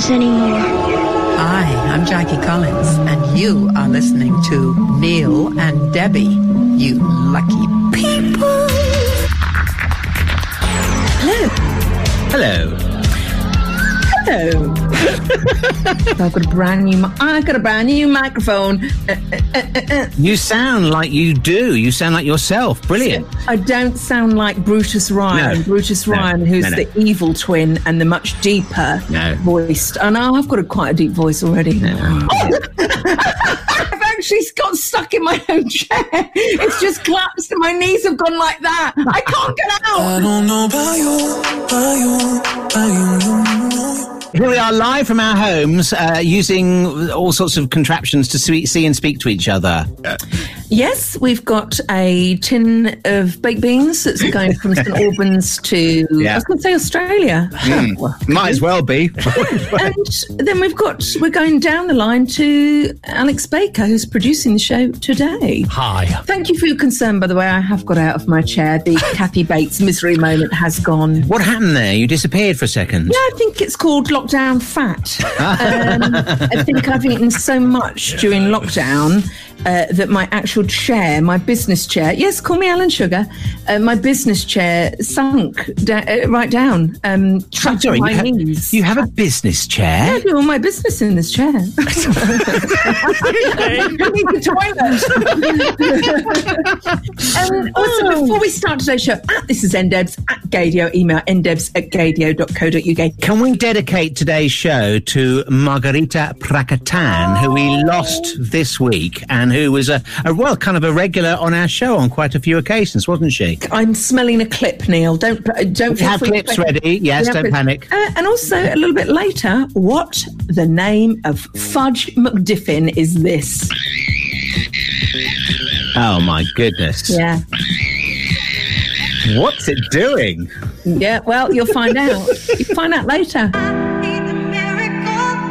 us anymore. Hi, I'm Jackie Collins, and you are listening to Neil and Debbie, you lucky people. Hello. Hello. Hello. I've got a brand new. mi- I got a brand new microphone. Uh, uh, uh, uh, uh. You sound like you do. You sound like yourself. Brilliant. I don't sound like Brutus Ryan. No. Brutus No. Ryan, who's No, no. the evil twin and the much deeper No. voiced. I know I've got a quite a deep voice already. Oh! I've actually got stuck in my own chair. It's just collapsed and my knees have gone like that. I can't get out. I don't know about you, about you, about you, you know. Here we are live from our homes uh, using all sorts of contraptions to see, see and speak to each other. Yes, we've got a tin of baked beans that's going from St Albans to Yeah. I was going to say Australia. Well, Might as well be. and then we've got we're going down the line to Alex Baker, who's producing the show today. Hi. Thank you for your concern, by the way. I have got out of my chair. The Kathy Bates misery moment has gone. what happened there? You disappeared for a second. Yeah, I think it's called lockdown fat. Um, I think I've eaten so much during lockdown uh, that my actual chair, my business chair, yes, call me Alan Sugar, uh, my business chair sunk da- uh, right down. Um, trapped Sorry, my you, ha- knees. you have a business I chair? do all my business in this chair. I need the toilet. um, also, before we start today's show, at this is ndebs at gaydio, email ndebs at gaydio.co.uk. Can we dedicate today's show to Margarita Pracatan, who we lost this week and who was a, a well, kind of a regular on our show on quite a few occasions, wasn't she? I'm smelling a clip, Neil. Don't uh, don't have clips ready. Yes, don't panic. Uh, and also a little bit later, what the name of Fudge McDiffin is this? Oh my goodness. Yeah, What's it doing? yeah. Well, you'll find out. You'll find out later.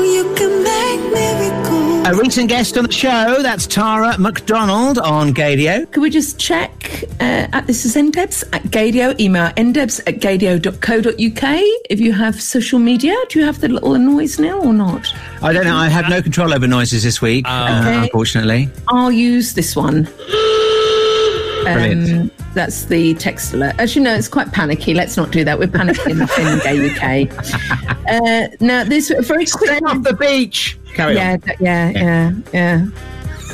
You can make miracles. A recent guest on the show, that's Tara McDonald on Gaydio. Could we just check uh, at this is ndebs at gaydio, email ndebs at gaydio.co.uk if you have social media. Do you have the little noise now or not? I don't know, I have no control over noises this week, uh, Okay. unfortunately. I'll use this one. Um, that's the text alert. As you know, it's quite panicky. Let's not do that. We're panicking in the Gay UK. Uh, now, this very quick. Stay off the beach. Carry Yeah, on. d- yeah, yeah, yeah.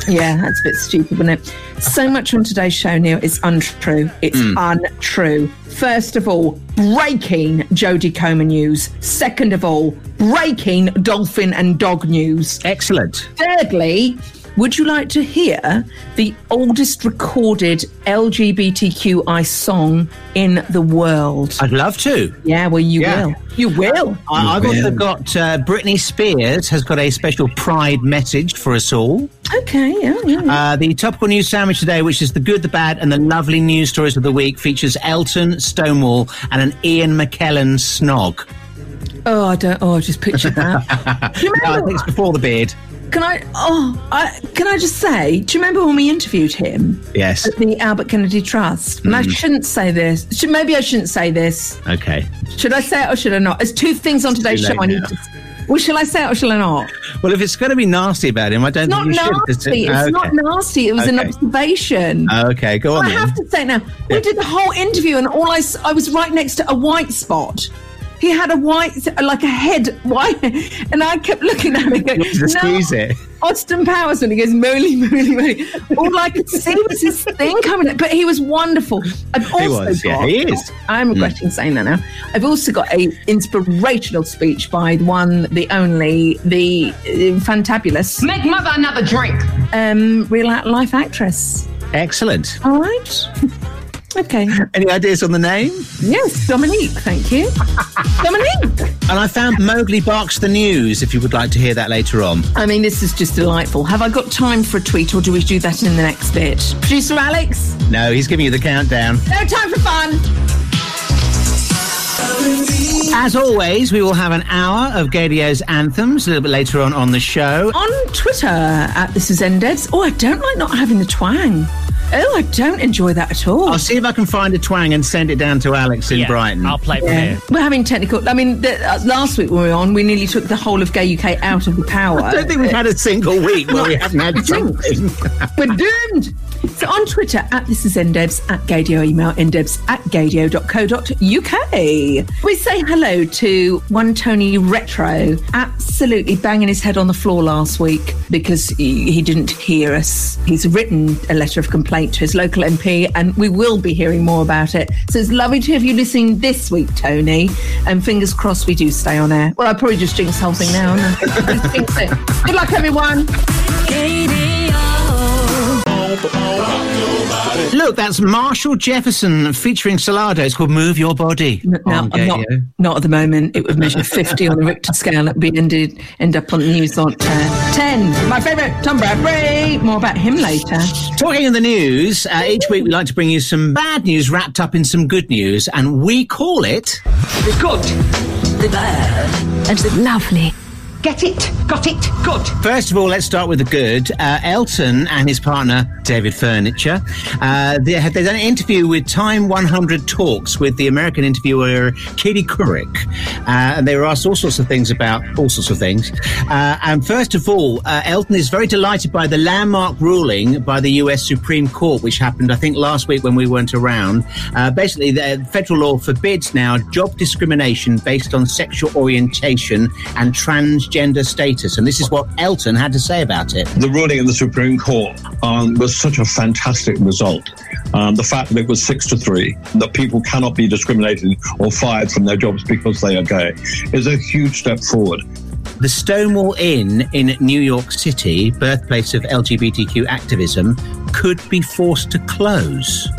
Yeah, that's a bit stupid, wasn't it? So much on today's show, Neil, is untrue. It's untrue. First of all, breaking Jodie Comer news. Second of all, breaking dolphin and dog news. Excellent. Thirdly, would you like to hear the oldest recorded LGBTQI song in the world? I'd love to. Yeah, well, you Yeah. will. You will. I, I've also got uh, Britney Spears has got a special pride message for us all. Okay, yeah, yeah. yeah. Uh, the topical news sandwich today, which is the good, the bad, and the lovely news stories of the week, features Elton, Stonewall, and an Ian McKellen snog. oh, I don't. Oh, I just pictured that. No, I think it's before the beard. Can I? Oh, I, can I just say? Do you remember when we interviewed him Yes. at the Albert Kennedy Trust? And I hmm. shouldn't say this. Should, maybe I shouldn't say this. Okay. Should I say it or should I not? There's two things on today's show I need to. Well, shall I say it or shall I not? Well, if it's going to be nasty about him, I don't Not think you should. 'cause nasty. It's okay. not nasty. It was an observation. Okay, go on I then. have to say it now. We Yeah. did the whole interview, and all I, I was right next to a white spot. He had a white, like a head white, and I kept looking at him. and going, You wanted squeeze it. Austin Powers when he goes moly moly moly. All I could see was his thing coming, up, but he was wonderful. I've also was, yeah, got, he is. I'm regretting saying that now. I've also got a inspirational speech by the one, the only, the uh, fantabulous, Make mother another drink. um, real life actress. Excellent. All right. Okay. Any ideas on the name? Yes, Dominique. Thank you, Dominique. And I found Mowgli Barks the News, if you would like to hear that later on. I mean, this is just delightful. Have I got time for a tweet, or do we do that in the next bit? Producer Alex, No, he's giving you the countdown. no time for fun. As always, we will have an hour of Gaydio's anthems a little bit later on on the show. On Twitter, at this is. Oh, I don't like not having the twang. Oh, I don't enjoy that at all. I'll see if I can find a twang and send it down to Alex in Yeah, Brighton. I'll play from Yeah. here. We're having technical. I mean, the, uh, last week when we were on, we nearly took the whole of Gay UK out of the power. I don't think we've had a single week where we haven't had something. We're doomed. So on Twitter, at this is ndebs, at gaydio, email ndebs at gaydio.co.uk. We say hello to one Tony Retro, absolutely banging his head on the floor last week because he, he didn't hear us. He's written a letter of complaint to his local MP, and we will be hearing more about it. So it's lovely to have you listening this week, Tony, and fingers crossed we do stay on air. Well, I probably just jinxed the whole thing now, I? Just jinxed it. Good luck, everyone. Look, that's Marshall Jefferson featuring Solardo. It's called Move Your Body. No, on I'm not, not at the moment. It would measure 50 on the Richter scale. It would be ended, end up on the news on uh, 10. My favourite, Tom Bradby. More about him later. Talking in the news, uh, each week we like to bring you some bad news wrapped up in some good news, and we call it The good, the bad, and the lovely. Get it? Got it? Good. First of all, let's start with the good. Uh, Elton and his partner, David Furnish, uh, they had they done an interview with Time 100 Talks with the American interviewer Katie Couric. Uh, and they were asked all sorts of things about all sorts of things. Uh, and first of all, uh, Elton is very delighted by the landmark ruling by the US Supreme Court, which happened, I think, last week when we weren't around. Uh, basically, the federal law forbids now job discrimination based on sexual orientation and transgender status. And this is what Elton had to say about it. the ruling in the Supreme Court um, was such a fantastic result. Um, the fact that it was six to three, that people cannot be discriminated or fired from their jobs because they are gay, is a huge step forward. The Stonewall Inn in New York City, birthplace of LGBTQ activism, could be forced to close.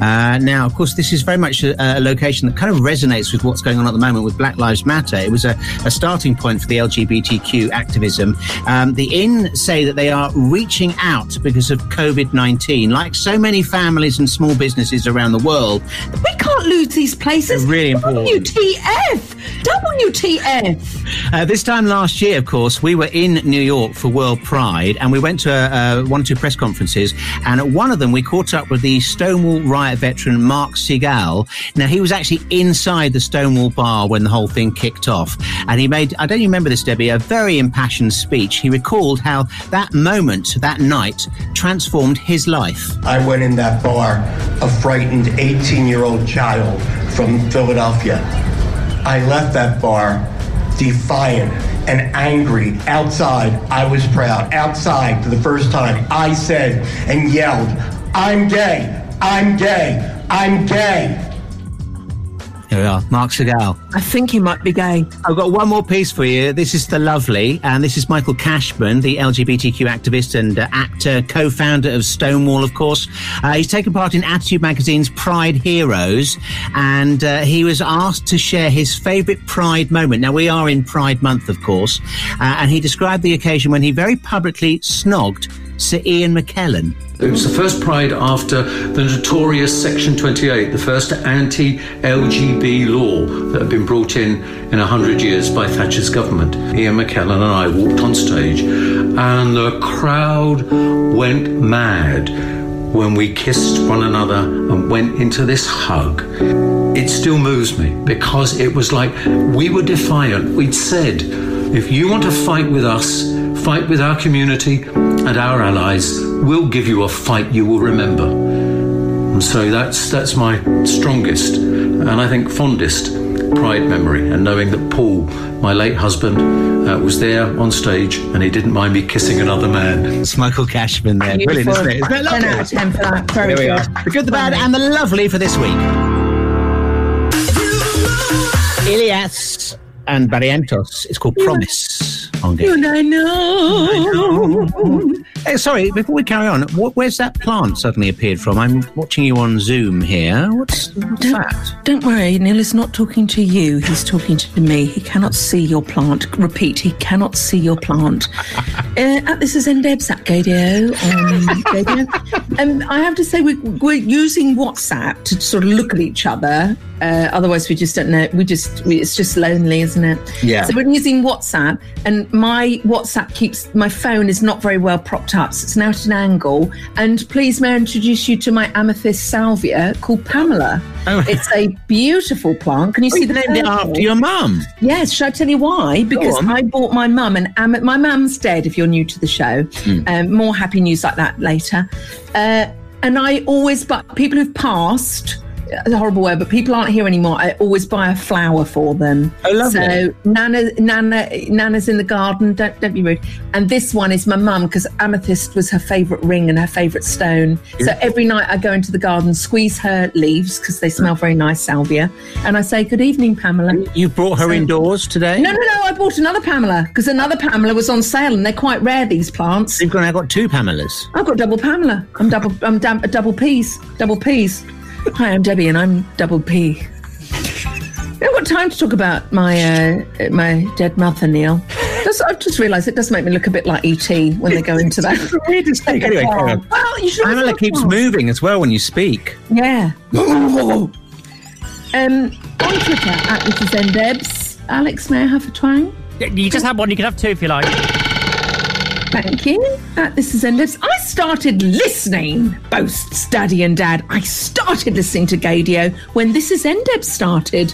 Uh, now, of course, this is very much a, a location that kind of resonates with what's going on at the moment with Black Lives Matter. It was a, a starting point for the LGBTQ activism. Um, the Inn say that they are reaching out because of COVID 19. Like so many families and small businesses around the world, We can't lose these places. They're really important. WTF. WTF. Uh, this time last year, of course, we were in New York for World Pride, and we went to uh, one or two press conferences. And at one of them, we caught up with the Stonewall riot veteran Mark Segal. Now, he was actually inside the Stonewall bar when the whole thing kicked off, and he made—I don't you remember this, Debbie? A very impassioned speech. He recalled how that moment, that night, transformed his life. I went in that bar, a frightened 18 year old child from Philadelphia. I left that bar defiant and angry. Outside, I was proud. Outside, for the first time, I said and yelled, I'm gay, I'm gay, I'm gay. Here we are, Mark Segal. I think he might be gay. I've got one more piece for you. This is The Lovely, and this is Michael Cashman, the LGBTQ activist and uh, actor, co founder of Stonewall, of course. Uh, he's taken part in Attitude Magazine's Pride Heroes, and uh, he was asked to share his favourite Pride moment. Now, we are in Pride Month, of course, uh, and he described the occasion when he very publicly snogged Sir Ian McKellen. It was the first Pride after the notorious Section 28, the first anti LGB law that had been brought in in 100 years by Thatcher's government. Ian McKellen and I walked on stage, and the crowd went mad when we kissed one another and went into this hug. It still moves me because it was like we were defiant. We'd said, if you want to fight with us, fight with our community and our allies, we'll give you a fight you will remember. And so that's that's my strongest and I think fondest pride memory, and knowing that Paul, my late husband, uh, was there on stage and he didn't mind me kissing another man. It's Michael Cashman there. Brilliant, isn't it? Isn't that 10 lovely? out of 10 for that. Very There we good. are. The good, the bad, and the lovely for this week. Ilias and Barrientos. It's called Promise on Game. And I know. Hey, sorry, before we carry on, wh- where's that plant suddenly appeared from? I'm watching you on Zoom here. What's, what's that? Don't worry, Neil is not talking to you. He's talking to me. He cannot see your plant. Repeat, he cannot see your plant. uh, this is Ndebs at Gaydio. Um, Gaydio. Um, I have to say, we, we're using WhatsApp to sort of look at each other Uh, otherwise, we just don't know. We just we, it's just lonely, isn't it? Yeah. So we're using WhatsApp, and my WhatsApp keeps my phone is not very well propped up, so it's now at an angle. And please, may I introduce you to my amethyst salvia called Pamela. Oh. It's a beautiful plant. Can you see You the named it after your mum. Yes, should I tell you why? Because. I bought my mum an am- my mum's dead. If you're new to the show, Hmm. um, more happy news like that later. Uh, and I always, but people who've passed. It's a horrible word, but people aren't here anymore. I always buy a flower for them. Oh, lovely. So Nana, Nana, Nana's in the garden. Don't don't be rude. And this one is my mum because amethyst was her favourite ring and her favourite stone. So every night I go into the garden, squeeze her leaves because they smell very nice, salvia, and I say good evening, Pamela. You brought her indoors today? No, no, no. I bought another Pamela because another Pamela was on sale and they're quite rare, these plants. You've now got two Pamelas. I've got double Pamela. I'm double, I'm dam- double P's. Double P's. Hi, I'm Debbie and I'm double P. I haven't got time to talk about my uh, my dead mother, Neil. Just, I've just realised it does make me look a bit like ET when they go into that. Weirdest thing. Anyway, carry on. Well, you should Pamela also- keeps moving as well when you speak. Yeah. um, on Twitter at Mrs. Ndebs. Alex, may I have a twang? You just have one. You can have two if you like. Thank you. Uh, this is Endless. I started listening, boasts Daddy and Dad. I started listening to Gaydio when This is Endeb started.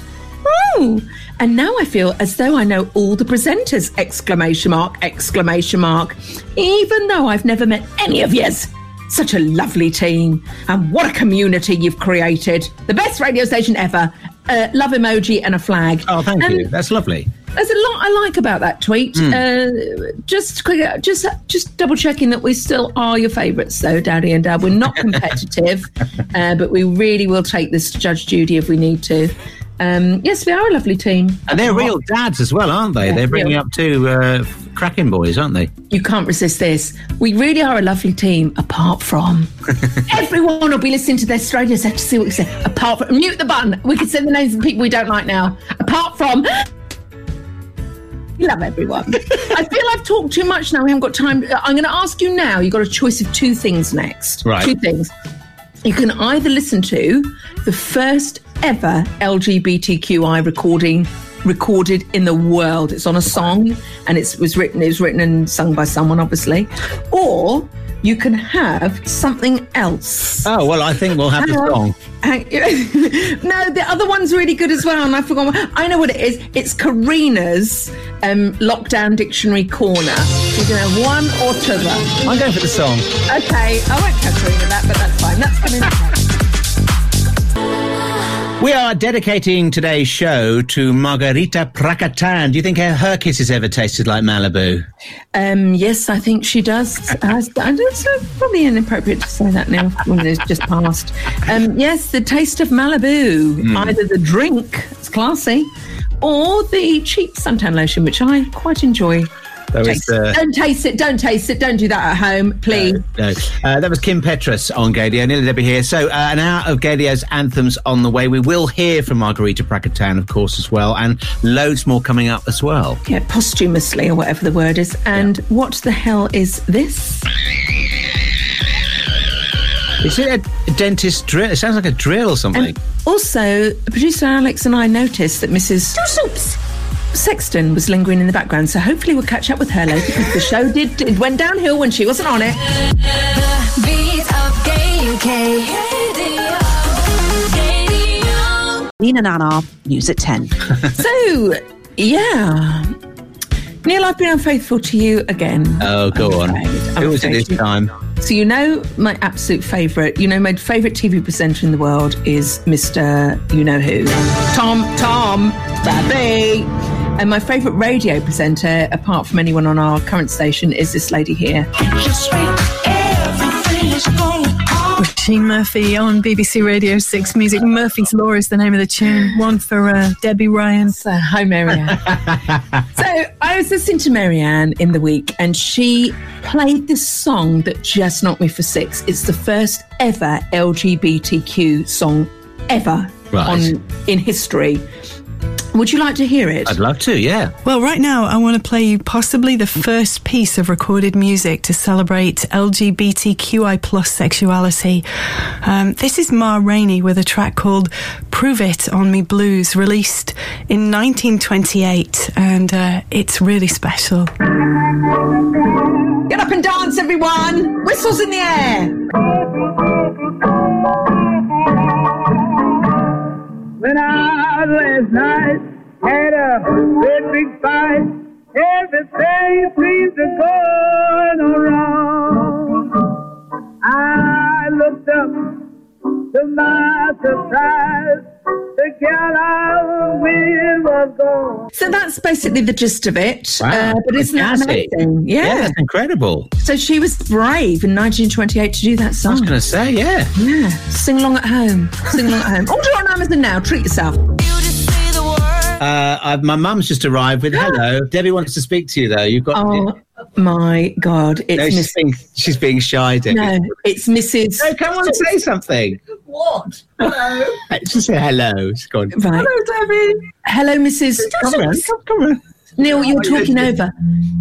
Oh, and now I feel as though I know all the presenters! Exclamation mark! Exclamation mark! Even though I've never met any of yous. Such a lovely team, and what a community you've created! The best radio station ever. Uh, love emoji and a flag. Oh, thank Um, you. That's lovely. There's a lot I like about that tweet. Uh, just quick, just just double checking that we still are your favourites, though, Daddy and Dad. We're not competitive, uh, but we really will take this to Judge Judy if we need to. Um, yes, we are a lovely team. And they're real dads as well, aren't they? Yeah, they're bringing real. up two uh, cracking boys, aren't they? You can't resist this. We really are a lovely team, apart from everyone will be listening to this radio set to see what we say. Apart from mute the button. We can say the names of people we don't like now. Apart from we love everyone. I feel I've talked too much now. We haven't got time. I'm going to ask you now. You've got a choice of two things next. Right. Two things. You can either listen to the first ever LGBTQI recording recorded in the world. It's on a song and it was written it was written and sung by someone obviously. Or you can have something else. Oh, well, I think we'll have the song. No, the other one's really good as well, and I forgot. What, I know what it is. It's Karina's um, lockdown dictionary corner. You can have one or t'other. I'm going for the song. Okay, I won't tell Karina that, but that's fine. That's coming up. We are dedicating today's show to Margarita Pracatan. Do you think her, her kisses ever tasted like Malibu? Um, yes, I think she does. I, I don't, so probably inappropriate to say that now when it's just passed. Um, yes, the taste of Malibu, either the drink, it's classy, or the cheap suntan lotion, which I quite enjoy. That was, uh, don't taste it. Don't taste it. Don't do that at home, please. No. Uh, that was Kim Petras on Gaydio. Nearly Debbie here. So, uh, an hour of Gaydio's anthems on the way. We will hear from Margarita Pracatan, of course, as well, and loads more coming up as well. Yeah, posthumously or whatever the word is. And what the hell is this? Is it a dentist drill? It sounds like a drill or something. Also, producer Alex and I noticed that Mrs. Sexton was lingering in the background, so hopefully we'll catch up with her later because the show did it went downhill when she wasn't on it. Nina Nana, news at 10. So, yeah. Neil, I've been unfaithful to you again. oh, go on. afraid. I'm Who was it this time? So you know my absolute favourite, you know my favourite TV presenter in the world is Mr. You Know Who, Tom Tom Babby. And my favourite radio presenter, apart from anyone on our current station, is this lady here. Gene Murphy on BBC Radio 6 Music. Murphy's Law is the name of the tune. One for uh, Debbie Ryan. So, hi, Marianne. so, I was listening to Marianne in the week, and she played this song that just knocked me for six. It's the first ever LGBTQ song ever Right. on in history. Would you like to hear it? I'd love to, yeah. Well, right now, I want to play you possibly the first piece of recorded music to celebrate LGBTQI plus sexuality. Um, this is Ma Rainey with a track called Prove It on Me Blues, released in 1928, and uh, it's really special. Get up and dance, everyone! Whistles in the air! I last night had a great big fight, everything seemed to go wrong. I looked up to my surprise, the gal I was with was gone. So that's basically the gist of it. Wow, uh, but isn't that amazing? Yeah, Yeah. that's incredible. So she was brave in 1928 to do that song. I was going to say, yeah. Yeah. Sing along at home. Sing along at home. Order on Amazon now. Treat yourself. Uh, I've, my mum's just arrived with hello. Debbie wants to speak to you, though. You've got. Oh my God! It's no, she's, Miss. being, she's being shy, Debbie. No, it's Mrs. No, come on, say something. What? Hello. Just say hello. She's gone. Right. Hello, Debbie. Hello, Mrs. Come on, come, come on. Neil, you're talking over.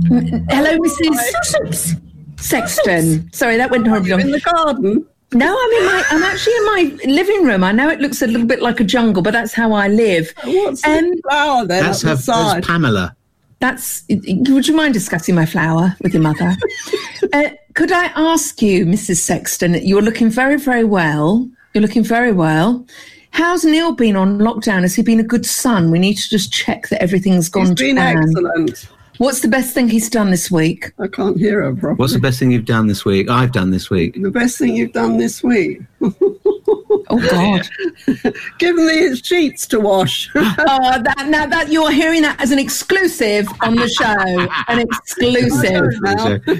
M- Hello, Mrs. Sexton. Sorry, that went horribly wrong. In the garden. No, I'm in my. I'm actually in my living room. I know it looks a little bit like a jungle, but that's how I live. What's Um, the flower then That's up her. the side? That's Pamela. That's. Would you mind discussing my flower with your mother? uh, could I ask you, Mrs. Sexton? You're looking very, very well. You're looking very well. How's Neil been on lockdown? Has he been a good son? We need to just check that everything's gone He's to been plan. excellent. What's the best thing he's done this week? I can't hear her properly. What's the best thing you've done this week? I've done this week. the best thing you've done this week? Oh God! Give Given the sheets to wash. oh, that now that you're hearing that as an exclusive on the show, an exclusive.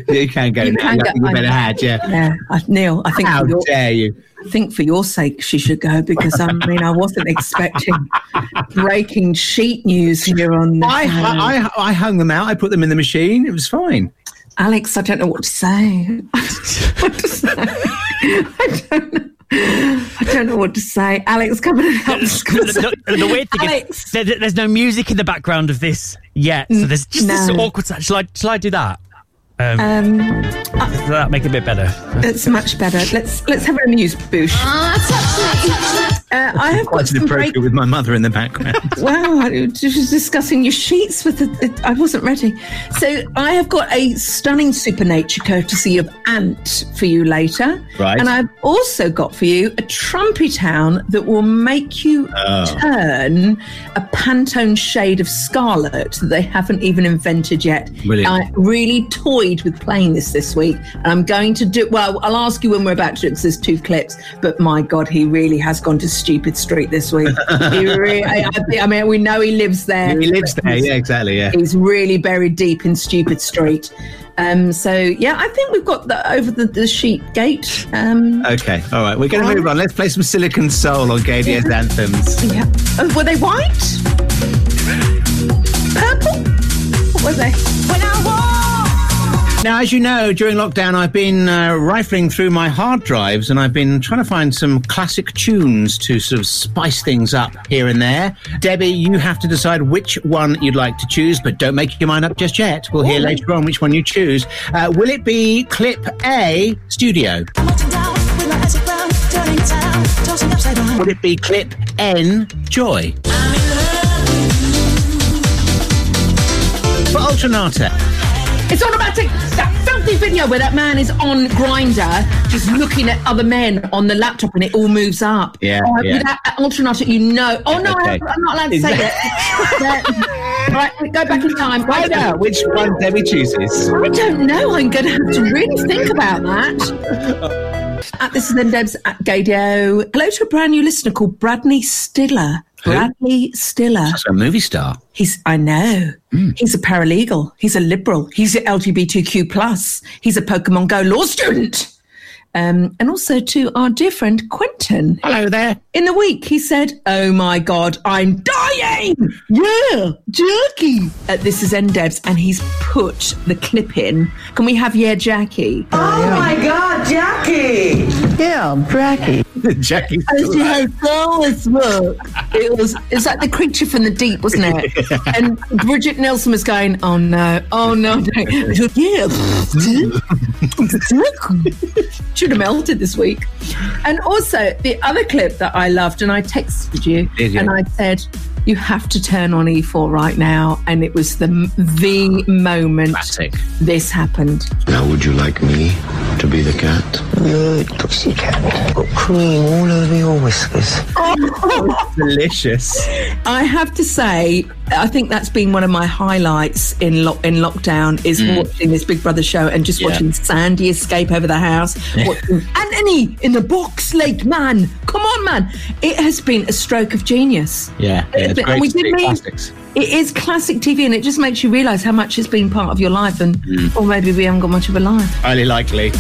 You can go You now. can I go- think you I better know. had, yeah. Yeah, I, Neil, I think How dare you? I think for your sake she should go because I mean I wasn't expecting breaking sheet news here on. The I. I, I, I hung them out. I put them in the machine. It was fine. Alex, I don't know what to say. what to say. I don't know. I don't know what to say. Alex, come and help us. the, the, the weird thing Alex. is, there, there's no music in the background of this yet, so there's just this awkward. Shall I? Shall I do that? Um, Um, does that make it a bit better? It's much better. Let's let's have an amuse bouche. Uh, I have got Quite inappropriate break. with my mother in the background. Wow, I was discussing your sheets with the, it, I wasn't ready. So I have got a stunning supernature courtesy of Ant for you later. Right. And I've also got for you a trumpet town that will make you Oh. turn a Pantone shade of scarlet that they haven't even invented yet. Brilliant. I really toyed with playing this this week, and I'm going to do. Well, I'll ask you when we're about to do it 'cause there's two clips. But my God, he really has gone to stupid street this week. really, I, I- mean, we know he lives there. he lives there. Yeah, exactly. Yeah. He's really buried deep in Stupid Street. Um, so yeah, I think we've got the over the, the sheet gate. Um, Okay. All right. We're going to move on. Let's play some Silicon Soul on Gaydio's anthems. yeah. Oh, were they white? Purple? What were they? Now, as you know, during lockdown, I've been uh, rifling through my hard drives and I've been trying to find some classic tunes to sort of spice things up here and there. Debbie, you have to decide which one you'd like to choose, but don't make your mind up just yet. We'll hear later on which one you choose. Uh, will it be clip A, studio? Would it be clip N, joy? For Alternata. It's automatic. That filthy video where that man is on Grindr, just looking at other men on the laptop, and it all moves up. Yeah, Oh, yeah. With that Ultranaut, you know. Oh no, I Okay. am not allowed to say it. Yeah. right, go back in time. Out which one Debbie chooses. I don't know. I'm going to have to really think about that. At this is then Deb's at Gaydio. Hello to a brand new listener called Bradney Stiller. Who? Bradley Stiller. That's a movie star. He's, I know. He's a paralegal. He's a liberal. He's a LGBTQ plus. He's a Pokemon Go law student. Um, and also to our dear friend Quentin. Hello there. In the week, he said, "Oh my God, I'm dying." Yeah, Jackie. Uh, this is NDebs, and he's put the clip in. Can we have yeah, Jackie? Oh my God, Jackie! Yeah, Jackie. Jackie As you had so much work. It was it's like the creature from the deep, wasn't it? And Brigitte Nielsen was going, Oh no, oh no, no. I thought, yeah. Should have melted this week. And also the other clip that I loved, and I texted you, you? and I said, you have to turn on E4 right now, and it was the the moment this happened. Now, would you like me to be the cat? Good pussycat. Got cream all over your whiskers. Delicious. I have to say, I think that's been one of my highlights in lo- in lockdown is Mm. watching this Big Brother show and just Yeah. watching Sandy escape over the house. watching Anthony in the box, like man, come on, man! It has been a stroke of genius. Yeah, yeah And great we to see didn't classics. It is classic TV, and it just makes you realise how much it's been part of your life, and Mm. or maybe we haven't got much of a life. Highly likely.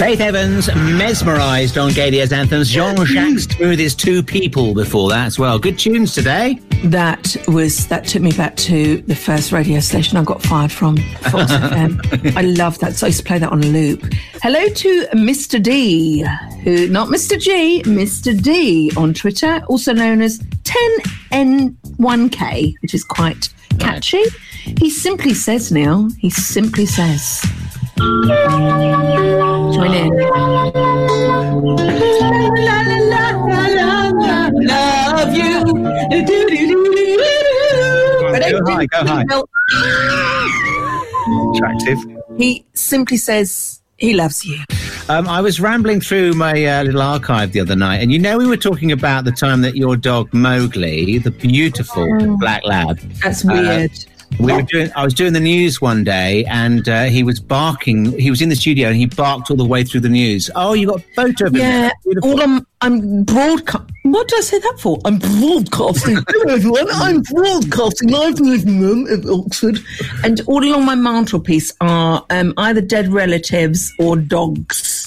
Faith Evans mesmerised on Gaydio's anthems. Jean Jacques Smoothie is two people before that as well. Good tunes today. That was that took me back to the first radio station I got fired from, Fox FM. I love that. So I used to play that on a loop. Hello to Mr. D, who not Mr. G, Mr. D on Twitter, also known as 10N1K, which is quite catchy. He simply says, Neil, he simply says. Join in. Go high, go high. Attractive. He simply says he loves you. Um, I was rambling through my uh, little archive the other night, and you know we were talking about the time that your dog Mowgli, the beautiful black lab, That's uh, weird. We were doing. I was doing the news one day, and uh, he was barking. He was in the studio, and he barked all the way through the news. Oh, you got a photo of him? Yeah, all I'm, I'm broadcast. What did I say that for? I'm broadcasting. Hello, everyone. I'm broadcasting live from the living room at Oxford. And all along my mantelpiece are um, either dead relatives or dogs.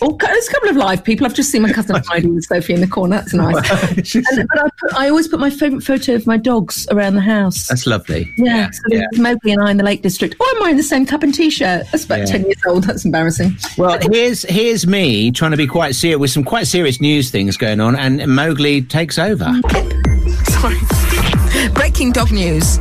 Oh, or there's a couple of live people. I've just seen my cousin Heidi with Sophie in the corner. That's nice. and, but I, put, I always put my favourite photo of my dogs around the house. That's lovely. Yeah, so yeah. Mowgli and I in the Lake District. Oh, I'm wearing the same cup and t-shirt. That's about Yeah. 10 years old. That's embarrassing. Well, here's here's me trying to be quite serious with some quite serious news things going on, and Mowgli takes over. Sorry. Breaking dog news.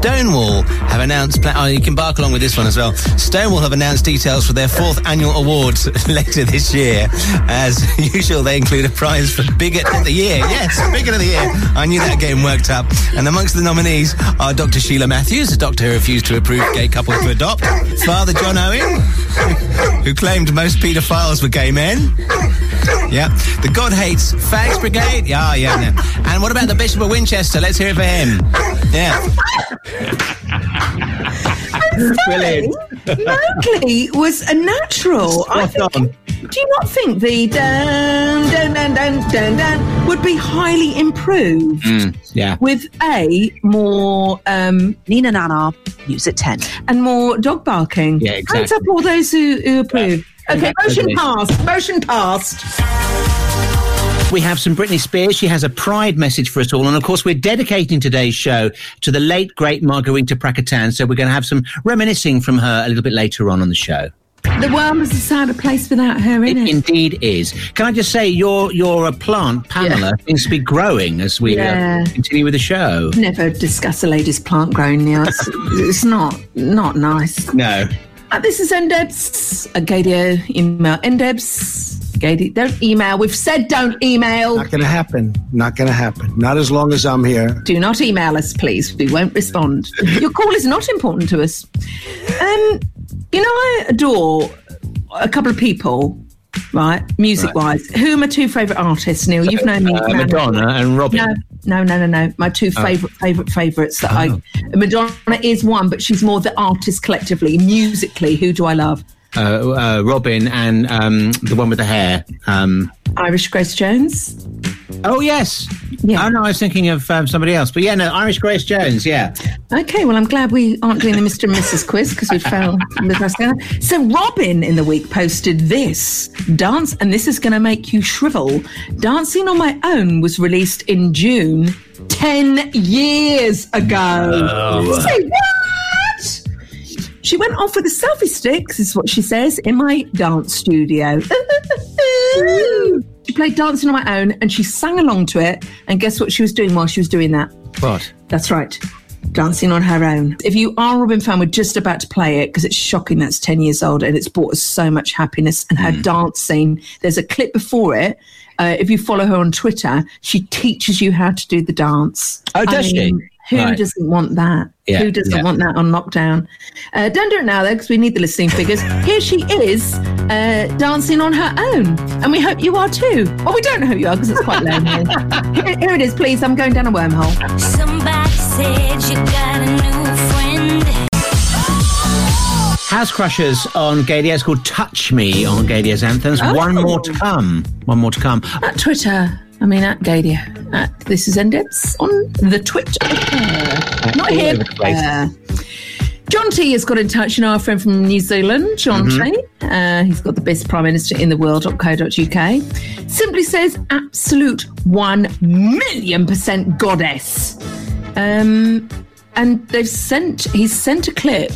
Stonewall have announced. Pla- oh, you can bark along with this one as well. Stonewall have announced details for their fourth annual awards later this year. As usual, they include a prize for Bigot of the Year. Yes, Bigot of the Year. I knew that game worked up. And amongst the nominees are Dr. Sheila Matthews, a doctor who refused to approve gay couples to adopt, Father John Owen, who claimed most paedophiles were gay men. Yeah. The God Hates Fags Brigade. Yeah, yeah, yeah. And what about the Bishop of Winchester? Let's hear it for him. Yeah. Brilliant. Mowgli was a natural. I think, do you not think the dun, dun, dun, dun, dun, dun would be highly improved Mm, yeah. with a more um, Nina Nana, news at 10. and more dog barking? Yeah, Hands exactly. up all those who, who approve. Okay, motion passed. Motion passed. We have some Britney Spears. She has a pride message for us all. And of course, we're dedicating today's show to the late, great Margarita Pracatan. So we're going to have some reminiscing from her a little bit later on on the show. The world is a sadder place without her in It it. indeed is. Can I just say, your your uh, plant, Pamela, seems to be growing as we Yeah. uh, continue with the show. Never discuss a lady's plant growing now. It's, it's not not nice. No. Uh, this is Ndebs. A Gaydio email. Ndebs. Gaydio, don't email. We've said don't email. Not going to happen. Not going to happen. Not as long as I'm here. Do not email us, please. We won't respond. Your call is not important to us. Um, you know, I adore a couple of people, right? Music wise. Who are my two favourite artists, Neil? You've known me. Uh. Madonna and Robyn. No, no, no, no, no. My two Oh. favourite, favourite, favourites that I. Madonna is one, but she's more the artist collectively. Musically, who do I love? Uh, uh, Robyn and um, the one with the hair. Um, Irish Grace Jones. oh, yes. Yeah. Oh, no, I was thinking of um, somebody else. But yeah, no, Irish Grace Jones, yeah. Okay, well, I'm glad we aren't doing the Mr. and Mrs. quiz because we failed with us together. So, Robyn in the week posted this dance, and this is going to make you shrivel. Dancing on My Own was released in June 10 years ago. No. Say what? She went off with a selfie stick, this is what she says, in my dance studio. she played Dancing on My Own and she sang along to it. And guess what she was doing while she was doing that? What? That's right. Dancing on her own. If you are a Robyn fan, we're just about to play it because it's shocking that's 10 years old and it's brought us so much happiness. And her dancing, there's a clip before it. Uh, if you follow her on Twitter, she teaches you how to do the dance. Oh, does she? Who Right. doesn't want that? Yeah, Who doesn't yeah. want that on lockdown? Uh, don't do it now, though, because we need the listening figures. Here she is, uh, dancing on her own. And we hope you are too. Well, we don't hope you are because it's quite lonely. here, here it is, please. I'm going down a wormhole. Somebody said you got a new friend. House Crushers on Gaydio. It's called Touch Me on Gaydio's Anthems. Oh. One more to come. One more to come. At Twitter, I mean, at Gaydio, at This Is Ndebs on the Twitter. Not here. over the place. uh, John T has got in touch, you know, our friend from New Zealand, John Mhm. T. Uh, he's got the best prime minister in the world.co.uk. Simply says, absolute 1 million percent goddess. Um, and they've sent, he's sent a clip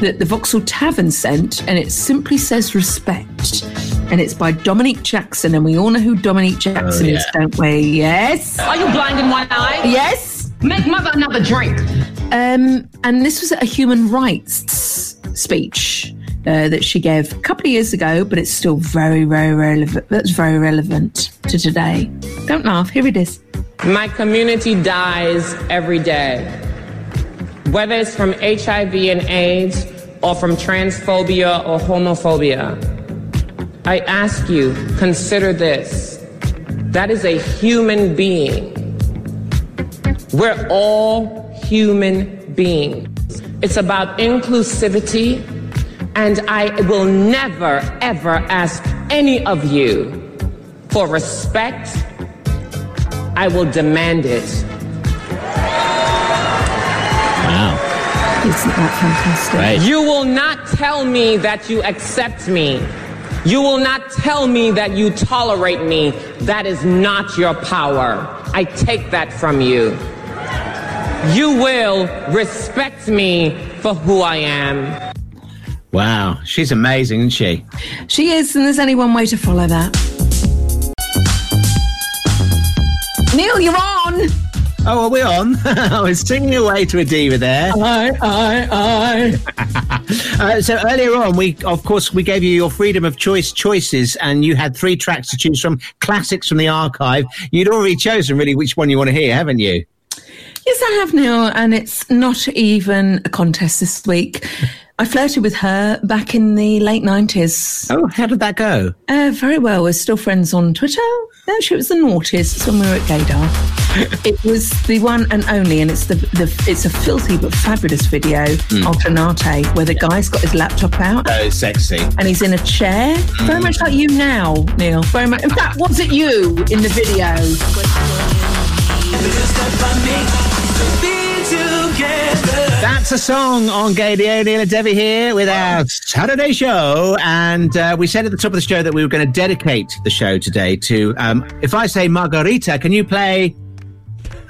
that the Vauxhall Tavern sent, and it simply says respect. And it's by Dominique Jackson, and we all know who Dominique Jackson Oh, is, don't we? Yes. Are you blind in one eye? Yes. Make mother another drink. Um, and this was a human rights speech uh, that she gave a couple of years ago, but it's still very, very relevant. That's very relevant to today. Don't laugh. Here it is. My community dies every day. Whether it's from HIV and AIDS or from transphobia or homophobia, I ask you, consider this. That is a human being. We're all human beings. It's about inclusivity, and I will never, ever ask any of you for respect. I will demand it. Wow. Isn't that fantastic? Right. You will not tell me that you accept me. You will not tell me that you tolerate me. That is not your power. I take that from you. You will respect me for who I am. Wow. She's amazing, isn't she? She is, and there's only one way to follow that. Neil, you're on. Oh, are we on? I was singing away to a diva there. I, I, I. Uh, so earlier on, we of course we gave you your freedom of choice choices, and you had three tracks to choose from, classics from the archive. You'd already chosen really which one you want to hear, haven't you? Yes, I have, Neil, and it's not even a contest this week. I flirted with her back in the late 90s. Oh, how did that go? Uh, very well. We're still friends on Twitter. Actually, she was the naughtiest. When we were at Gaydar. it was the one and only, and it's the, the it's a filthy but fabulous video, Mm. Alternate, where the guy's got his laptop out. Oh, sexy. And he's in a chair, very much like you now, Neil. Very much. In fact, was it you in the video? That's a song on Gaydio. Neil and Debbie here with our Saturday show. And uh, we said at the top of the show that we were going to dedicate the show today to, um, if I say Margarita, can you play?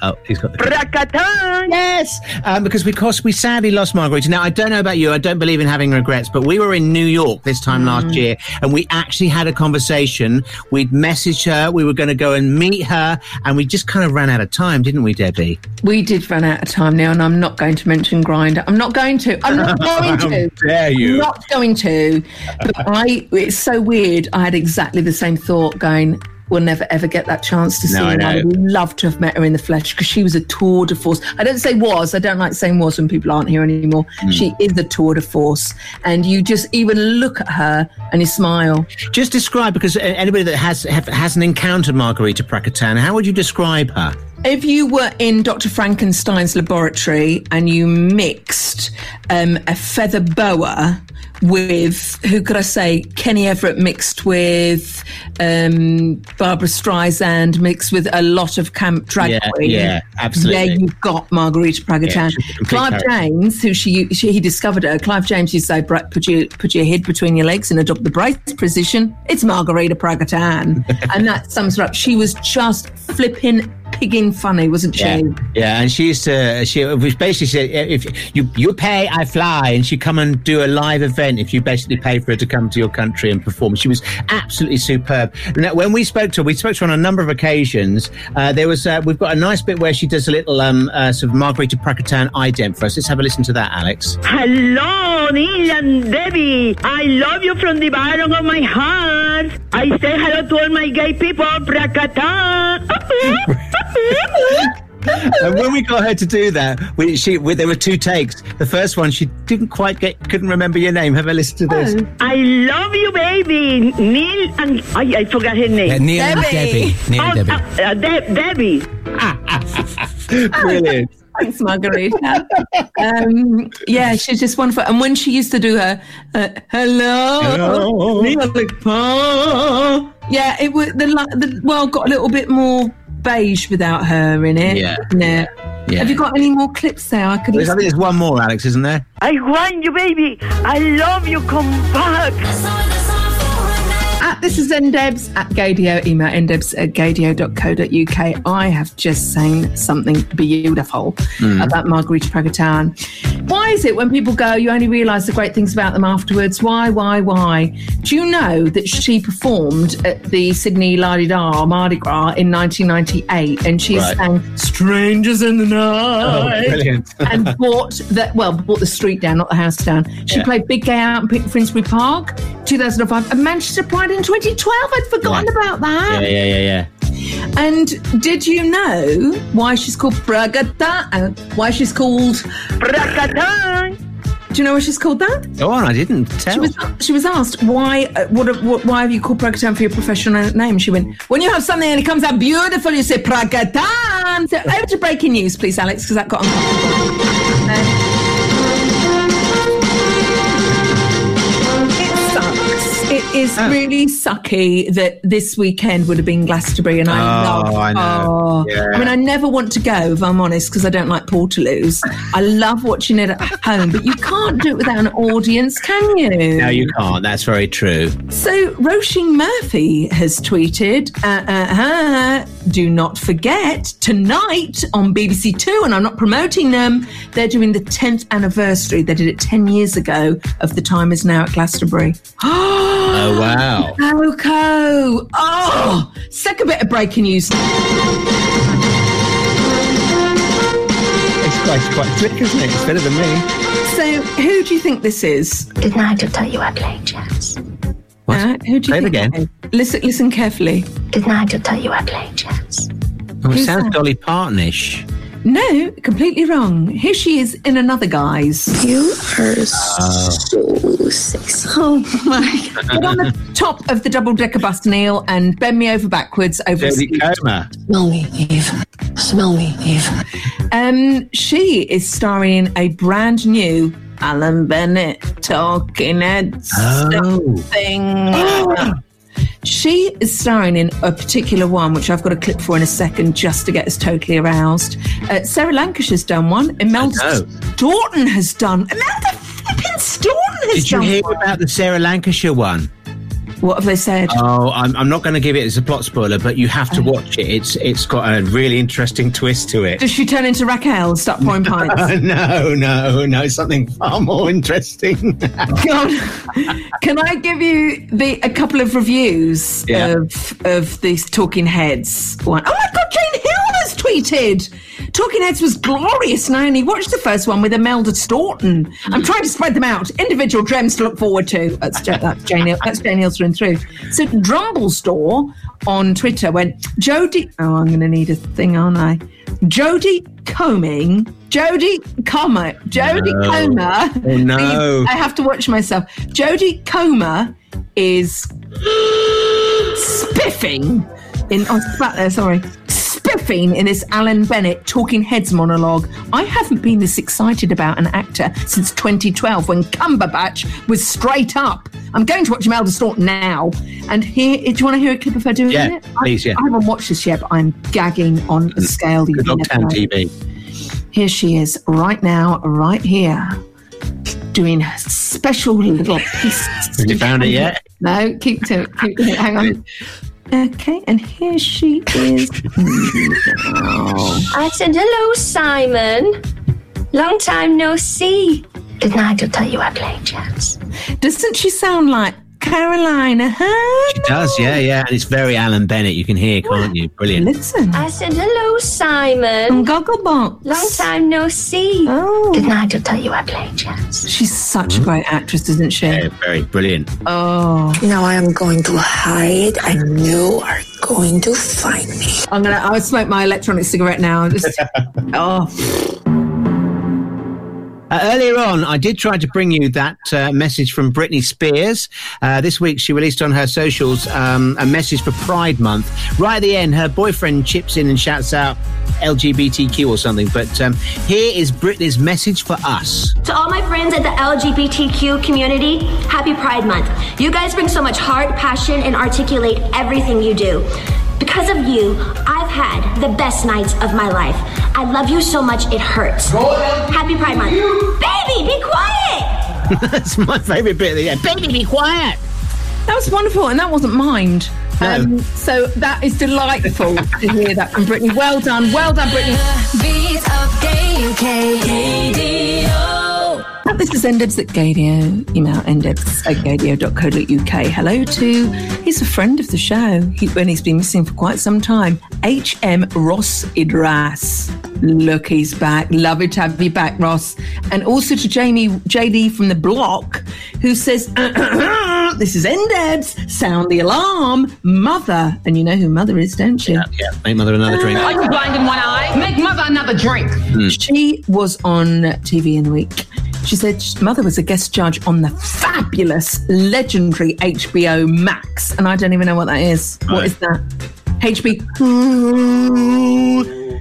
Oh, he's got the. Yes! Um, because we, course, we sadly lost Margarita. Now, I don't know about you. I don't believe in having regrets, but we were in New York this time last year and we actually had a conversation. We'd messaged her. We were going to go and meet her and we just kind of ran out of time, didn't we, Debbie? We did run out of time now, and I'm not going to mention Grindr. I'm not going to. I'm not going to. How dare you. I'm not going to. But I, it's so weird. I had exactly the same thought going, we'll never ever get that chance to see No, her. I would love to have met her in the flesh because she was a tour de force. I don't say was. I don't like saying was when people aren't here anymore. Hmm. She is a tour de force. And you just even look at her and you smile. Just describe, because anybody that has have, hasn't encountered Margarita Pracatan, how would you describe her? If you were in Dr. Frankenstein's laboratory and you mixed um, a feather boa with who could I say? Kenny Everett mixed with um, Barbra Streisand, mixed with a lot of camp drag Yeah, queen. yeah, absolutely. There you've got Margarita Yeah, a complete Clive character. James, who she, she he discovered her. Clive James used to say, "Put your put your head between your legs and adopt the brace position." It's Margarita Pracatan, and that sums her up. She was just flipping pigging funny, wasn't she? Yeah, yeah, and she used to. She was basically said, if you you pay, I fly, and she come and do a live event if you basically pay for her to come to your country and perform. She was absolutely superb. Now, when we spoke to her, we spoke to her on a number of occasions. Uh, there was uh, we've got a nice bit where she does a little um, uh, sort of Margarita Pracatan ident for us. Let's have a listen to that, Alex. Hello, Neil and Debbie. I love you from the bottom of my heart. I say hello to all my gay people. Prakata. and when we got her to do that, we, she we, there were two takes. The first one, she didn't quite get, couldn't remember your name. Have a listen to this. I love you, baby. Neil and I, I forgot her name. Yeah, Neil and Debbie. Neil and oh, Debbie. Uh, uh, De- Debbie. Brilliant. Thanks, Margarita. um, yeah, she's just wonderful. And when she used to do her, uh, hello, Hello. Neil, like, "Pa." yeah, it was the, li- the world got a little bit more beige without her in it. Yeah. didn't it? Yeah. Have you got any more clips there? I could. There's, I think there's one more, Alex, isn't there? I want you, baby. I love you. Come back. At this is ndebs at Gaydio. Email ndebs at gaydio.co.uk. I have just seen something beautiful Mm. about Margarita Pracatan. Why is it when people go, you only realise the great things about them afterwards? Why, why, why? Do you know that she performed at the Sydney La Di Da Mardi Gras in 1998 and she Right. sang Strangers in the Night? Oh, and bought the well, bought the street down, not the house down. She Yeah. played Big Gay Out in Finsbury Park, 2005, and Manchester Pride in 2012. I'd forgotten about that. Yeah, yeah, yeah, yeah. And did you know why she's called Bragata? uh, Why she's called Prakata. Do you know why she's called that? Oh, on, I didn't tell. She was she was asked why uh, what, what why have you called Pracatan for your professional name? She went when you have something and it comes out beautiful, you say Pracatan. So over to breaking news, please, Alex, because that got uncomfortable. Is really sucky that this weekend would have been Glastonbury, and I Oh, love. I know. oh. Yeah. I mean, I never want to go if I'm honest, because I don't like Portaloos. I love watching it at home, but you can't do it without an audience, can you? No, you can't. That's very true. So, Roisin Murphy has tweeted, uh, uh, uh, do not forget, tonight on BBC Two, and I'm not promoting them, they're doing the 10th anniversary. They did it 10 years ago of The Time Is Now at Glastonbury. Oh, wow. Coco! Oh! Second bit of breaking news. It's quite, quite slick, isn't it? It's better than me. So, who do you think this is? Didn't I tell you I played jazz? Uh, who do you Say it think again. that is? Listen, listen carefully. Didn't I tell you I played jazz? Oh, it Who's sounds that? Dolly Partonish. No, completely wrong. Here she is in another guise. You are so sexy. Oh my god. Get on the top of the double decker bus, Neil, and bend me over backwards over a Jodie Smell me, Eve. Smell me, Eve. Um, she is starring in a brand new Alan Bennett Talking Heads Oh. thing. She is starring in a particular one, which I've got a clip for in a second, just to get us totally aroused. Uh, Sarah Lancashire's done one. Imelda. Staunton has done. Imelda flipping Staunton has done. Did you hear one. about the Sarah Lancashire one? What have they said? Oh, I'm, I'm not going to give it as a plot spoiler, but you have to uh-huh. watch it. It's it's got a really interesting twist to it. Does she turn into Raquel and start pouring pints? no, no, no, it's something far more interesting. God. Can I give you the a couple of reviews Yeah. of of these Talking Heads one? Oh my God, Jane Hill has tweeted. Talking Heads was glorious, and I only watched the first one with Imelda Staunton. I'm trying to spread them out. Individual gems to look forward to. That's, that's Jane. That's Jane Hill through. So Drumble Store on Twitter went Jodie. Oh, I'm going to need a thing, aren't I? Jodie Combing. Jodie Comer. Jodie No. Comer. Oh, no. I have to watch myself. Jodie Comer is spiffing in. Oh, spat there. Sorry, in this Alan Bennett Talking Heads monologue. I haven't been this excited about an actor since 2012 when Cumberbatch was straight up. I'm going to watch Imelda Staunton now. And here, do you want to hear a clip of her doing Yeah, it? please, yeah. I, I haven't watched this yet, but I'm gagging on a scale that Good you luck, never know. TV. Here she is, right now, right here, doing special little piece. Have you found it yet? No, keep to it. Keep to it. Hang on. Okay, and here she is. now. I said, hello, Simon. Long time no see. Didn't I just tell you I played jazz? Doesn't she sound like Carolina, huh? She does, yeah, yeah. And it's very Alan Bennett. You can hear, can't you? Brilliant. Listen. I said, hello, Simon. From Gogglebox. Long time no see. Oh. Didn't I just tell you I played jazz? She's such a mm-hmm. great actress, isn't she? Yeah, very brilliant. Oh. Now I am going to hide and you are going to find me. I'm gonna. I'll smoke my electronic cigarette now. Just. oh. Uh, earlier on, I did try to bring you that uh, message from Britney Spears. Uh, this week, she released on her socials um, a message for Pride Month. Right at the end, her boyfriend chips in and shouts out LGBTQ or something. But um, here is Britney's message for us. To all my friends at the LGBTQ community, happy Pride Month. You guys bring so much heart, passion, and articulate everything you do. Because of you, I've had the best nights of my life. I love you so much it hurts. Happy Pride Month. Baby, be quiet! That's my favourite bit of the end. Baby, be quiet. That was wonderful, and that wasn't mimed. No. Um, so that is delightful to hear that from Britney. Well done, well done, Britney. This is Endebs at Gaydio. Email endebs at gaydio.co.uk. Hello to, he's a friend of the show, he, and he's been missing for quite some time. H.M. Ross Idras. Look, he's back. Love it to have you back, Ross. And also to Jamie JD from the block, who says, This is Endebs. Sound the alarm. Mother. And you know who Mother is, don't you? Yeah, make mother another drink. Are you blind in one eye? Make mother another drink. Hmm. She was on TV in the week. She said Mother was a guest judge on the fabulous, legendary HBO Max. And I don't even know what that is. What Right. is that? HBO.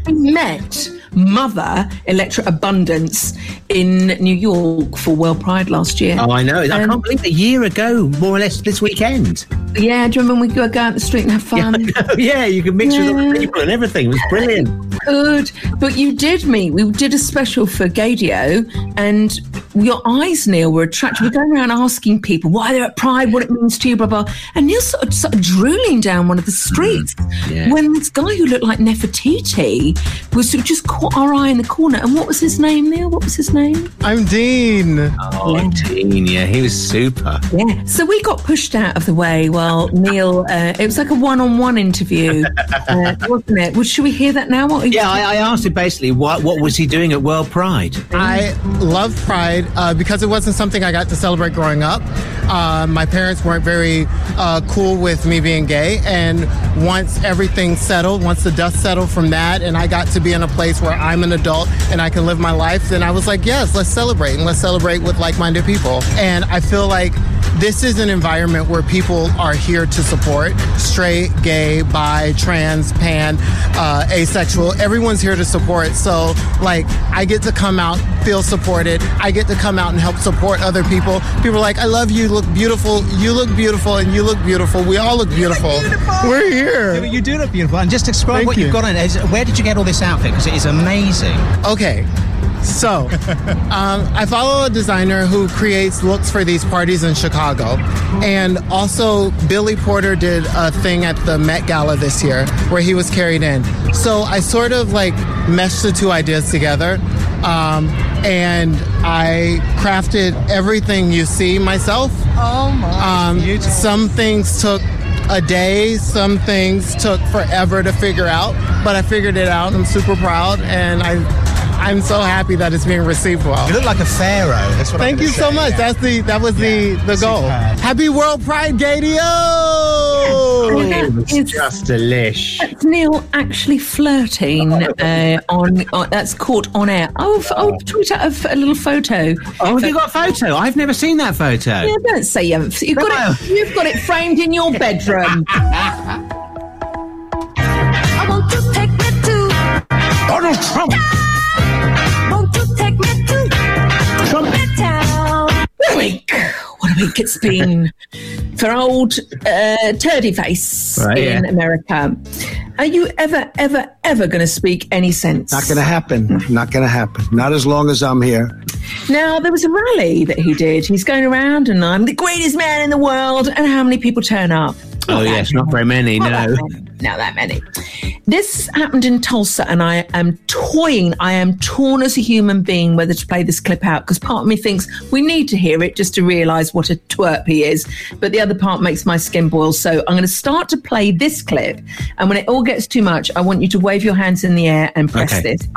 I met Mother Electra Abundance in New York for World Pride last year. Oh, I know. I Um, can't believe a year ago, more or less this weekend. Yeah, do you remember when we go go out the street and have fun? yeah, you can mix with other Yeah. people and everything. It was brilliant. Good, but you did meet. We did a special for Gaydio, and your eyes, Neil, were attracted. We're going around asking people why they're at Pride, what it means to you, blah blah. And Neil sort of, sort of drooling down one of the streets yeah. when this guy who looked like Nefertiti was sort of just caught our eye in the corner. And what was his name, Neil? What was his name? I'm Dean. Oh, Dean, yeah, he was super. Yeah. So we got pushed out of the way while Neil. Uh, it was like a one-on-one interview, uh, wasn't it? Well, should we hear that now? What Yeah, I, I asked him basically what what was he doing at World Pride. I love Pride uh, because it wasn't something I got to celebrate growing up. Uh, my parents weren't very uh, cool with me being gay, and once everything settled, once the dust settled from that, and I got to be in a place where I'm an adult and I can live my life, then I was like, yes, let's celebrate and let's celebrate with like-minded people. And I feel like this is an environment where people are here to support straight, gay, bi, trans, pan, uh, asexual. Everyone's here to support. So, like, I get to come out, feel supported. I get to come out and help support other people. People are like, I love you, look beautiful, you look beautiful, and you look beautiful. We all look beautiful. We're here. Yeah, you do look beautiful. And just describe Thank what you. you've got on. Where did you get all this outfit? Because it is amazing. Okay. So, um, I follow a designer who creates looks for these parties in Chicago. And also, Billy Porter did a thing at the Met Gala this year where he was carried in. So, I sort of like meshed the two ideas together. Um, and I crafted everything you see myself. Oh my! Um, some things took a day. Some things took forever to figure out, but I figured it out. I'm super proud, and I, I'm so happy that it's being received well. You look like a pharaoh. That's what I'm Thank gonna you so much. yeah. That's the that was the the goal. Happy World Pride, Gaydio! It's just delish. That's Neil actually flirting uh, on, on. That's caught on air. Oh, f- oh, tweet out a, f- a little photo. Oh, have you got a photo? I've never seen that photo. Yeah, don't say you haven't. You've got it. You've got it framed in your bedroom. I want to take me to Donald Trump. A week. What a week it's been for old uh, Turdy Face Right, in yeah. America. Are you ever, ever, ever going to speak any sense? Not going to happen. Not going to happen. Not as long as I'm here. Now, there was a rally that he did. He's going around and I'm the greatest man in the world. And how many people turn up? Oh, yes, not very many, Not no. Many. Not that many. This happened in Tulsa, and I am toying. I am torn as a human being whether to play this clip out because part of me thinks we need to hear it just to realise what a twerp he is, but the other part makes my skin boil. So I'm going to start to play this clip, and when it all gets too much, I want you to wave your hands in the air and press Okay. this.